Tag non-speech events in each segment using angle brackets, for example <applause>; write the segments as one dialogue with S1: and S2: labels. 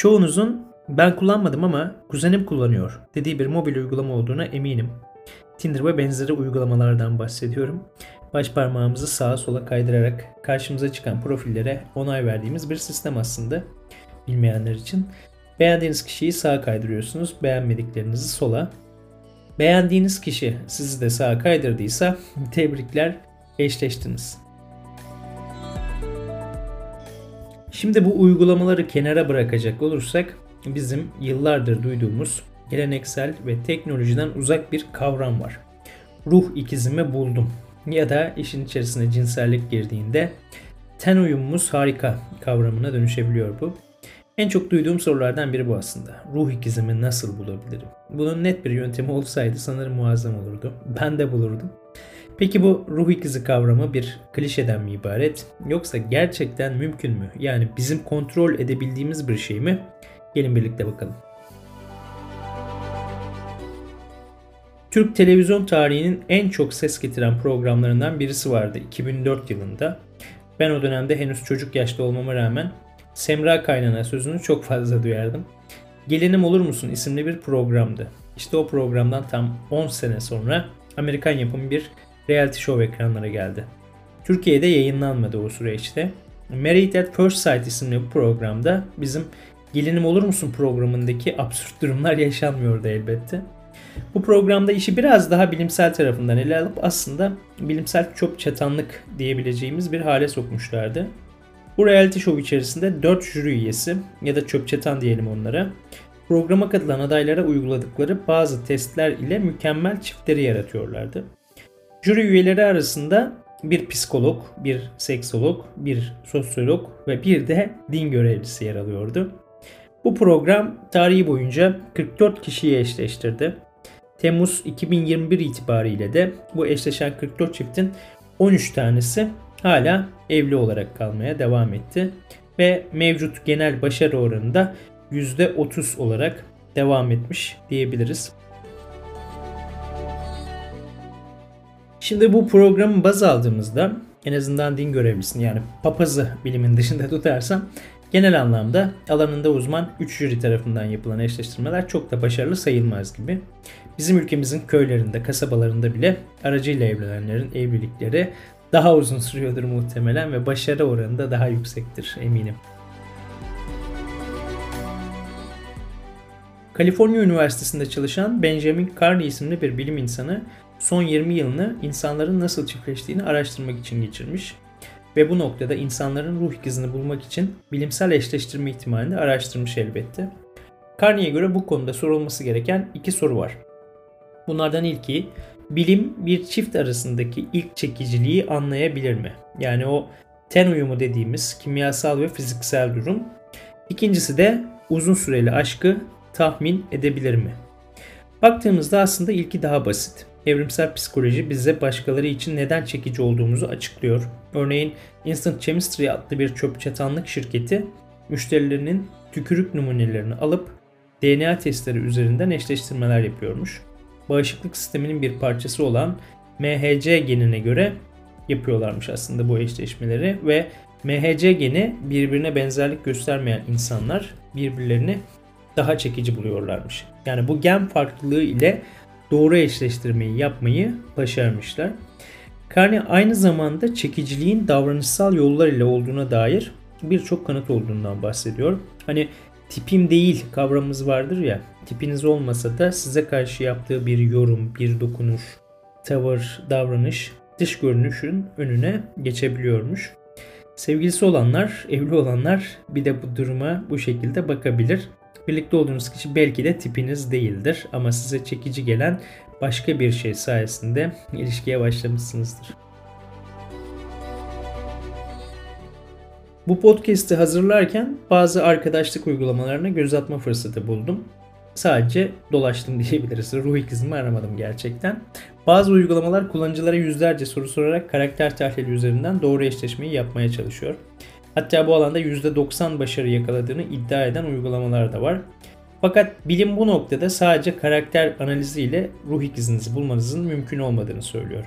S1: Çoğunuzun ben kullanmadım ama kuzenim kullanıyor dediği bir mobil uygulama olduğuna eminim. Tinder ve benzeri uygulamalardan bahsediyorum. Baş parmağımızı sağa sola kaydırarak karşımıza çıkan profillere onay verdiğimiz bir sistem aslında bilmeyenler için. Beğendiğiniz kişiyi sağa kaydırıyorsunuz, beğenmediklerinizi sola. Beğendiğiniz kişi sizi de sağa kaydırdıysa <laughs> tebrikler eşleştiniz. Şimdi bu uygulamaları kenara bırakacak olursak bizim yıllardır duyduğumuz geleneksel ve teknolojiden uzak bir kavram var. Ruh ikizimi buldum ya da işin içerisine cinsellik girdiğinde ten uyumumuz harika kavramına dönüşebiliyor bu. En çok duyduğum sorulardan biri bu aslında. Ruh ikizimi nasıl bulabilirim? Bunun net bir yöntemi olsaydı sanırım muazzam olurdu. Ben de bulurdum. Peki bu ruh ikizi kavramı bir klişeden mi ibaret yoksa gerçekten mümkün mü? Yani bizim kontrol edebildiğimiz bir şey mi? Gelin birlikte bakalım. Türk televizyon tarihinin en çok ses getiren programlarından birisi vardı 2004 yılında. Ben o dönemde henüz çocuk yaşta olmama rağmen Semra Kaynana sözünü çok fazla duyardım. Gelinim Olur Musun isimli bir programdı. İşte o programdan tam 10 sene sonra Amerikan yapımı bir reality show ekranlara geldi. Türkiye'de yayınlanmadı o süreçte. Married at First Sight isimli bu programda bizim Gelinim Olur Musun programındaki absürt durumlar yaşanmıyordu elbette. Bu programda işi biraz daha bilimsel tarafından ele alıp aslında bilimsel çöp çatanlık diyebileceğimiz bir hale sokmuşlardı. Bu reality show içerisinde 4 jüri üyesi ya da çöp çatan diyelim onlara programa katılan adaylara uyguladıkları bazı testler ile mükemmel çiftleri yaratıyorlardı. Jüri üyeleri arasında bir psikolog, bir seksolog, bir sosyolog ve bir de din görevlisi yer alıyordu. Bu program tarihi boyunca 44 kişiyi eşleştirdi. Temmuz 2021 itibariyle de bu eşleşen 44 çiftin 13 tanesi hala evli olarak kalmaya devam etti ve mevcut genel başarı oranı da %30 olarak devam etmiş diyebiliriz. Şimdi bu programı baz aldığımızda en azından din görevlisini yani papazı bilimin dışında tutarsam genel anlamda alanında uzman 3 jüri tarafından yapılan eşleştirmeler çok da başarılı sayılmaz gibi. Bizim ülkemizin köylerinde, kasabalarında bile aracıyla evlenenlerin evlilikleri daha uzun sürüyordur muhtemelen ve başarı oranı da daha yüksektir eminim. Kaliforniya Üniversitesi'nde çalışan Benjamin Carney isimli bir bilim insanı son 20 yılını insanların nasıl çiftleştiğini araştırmak için geçirmiş ve bu noktada insanların ruh ikizini bulmak için bilimsel eşleştirme ihtimalini araştırmış elbette. Carney'e göre bu konuda sorulması gereken iki soru var. Bunlardan ilki bilim bir çift arasındaki ilk çekiciliği anlayabilir mi? Yani o ten uyumu dediğimiz kimyasal ve fiziksel durum. İkincisi de uzun süreli aşkı tahmin edebilir mi? Baktığımızda aslında ilki daha basit. Evrimsel psikoloji bize başkaları için neden çekici olduğumuzu açıklıyor. Örneğin Instant Chemistry adlı bir çöp çatanlık şirketi müşterilerinin tükürük numunelerini alıp DNA testleri üzerinden eşleştirmeler yapıyormuş. Bağışıklık sisteminin bir parçası olan MHC genine göre yapıyorlarmış aslında bu eşleşmeleri ve MHC geni birbirine benzerlik göstermeyen insanlar birbirlerini daha çekici buluyorlarmış. Yani bu gen farklılığı ile doğru eşleştirmeyi yapmayı başarmışlar. Carney aynı zamanda çekiciliğin davranışsal yollar ile olduğuna dair birçok kanıt olduğundan bahsediyor. Hani tipim değil kavramımız vardır ya. Tipiniz olmasa da size karşı yaptığı bir yorum, bir dokunuş, tavır, davranış dış görünüşün önüne geçebiliyormuş. Sevgilisi olanlar, evli olanlar bir de bu duruma bu şekilde bakabilir. Birlikte olduğunuz kişi belki de tipiniz değildir ama size çekici gelen başka bir şey sayesinde ilişkiye başlamışsınızdır. Bu podcast'i hazırlarken bazı arkadaşlık uygulamalarına göz atma fırsatı buldum. Sadece dolaştım diyebiliriz. Ruh ikizimi aramadım gerçekten. Bazı uygulamalar kullanıcılara yüzlerce soru sorarak karakter tahlili üzerinden doğru eşleşmeyi yapmaya çalışıyor. Hatta bu alanda %90 başarı yakaladığını iddia eden uygulamalar da var. Fakat bilim bu noktada sadece karakter analiziyle ruh ikizinizi bulmanızın mümkün olmadığını söylüyor.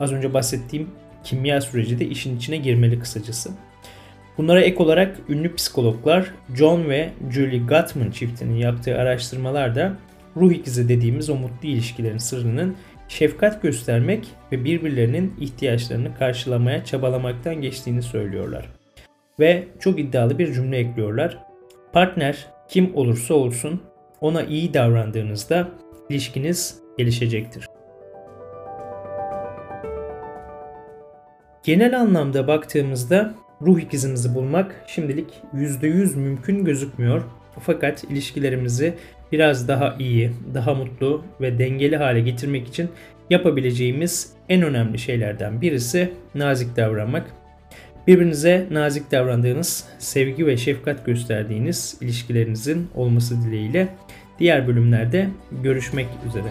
S1: Az önce bahsettiğim kimya süreci de işin içine girmeli kısacası. Bunlara ek olarak ünlü psikologlar John ve Julie Gottman çiftinin yaptığı araştırmalarda ruh ikizi dediğimiz o mutlu ilişkilerin sırrının şefkat göstermek ve birbirlerinin ihtiyaçlarını karşılamaya çabalamaktan geçtiğini söylüyorlar. Ve çok iddialı bir cümle ekliyorlar. Partner kim olursa olsun ona iyi davrandığınızda ilişkiniz gelişecektir. Genel anlamda baktığımızda ruh ikizimizi bulmak şimdilik %100 mümkün gözükmüyor. Fakat ilişkilerimizi biraz daha iyi, daha mutlu ve dengeli hale getirmek için yapabileceğimiz en önemli şeylerden birisi nazik davranmak. Birbirinize nazik davrandığınız, sevgi ve şefkat gösterdiğiniz ilişkilerinizin olması dileğiyle diğer bölümlerde görüşmek üzere.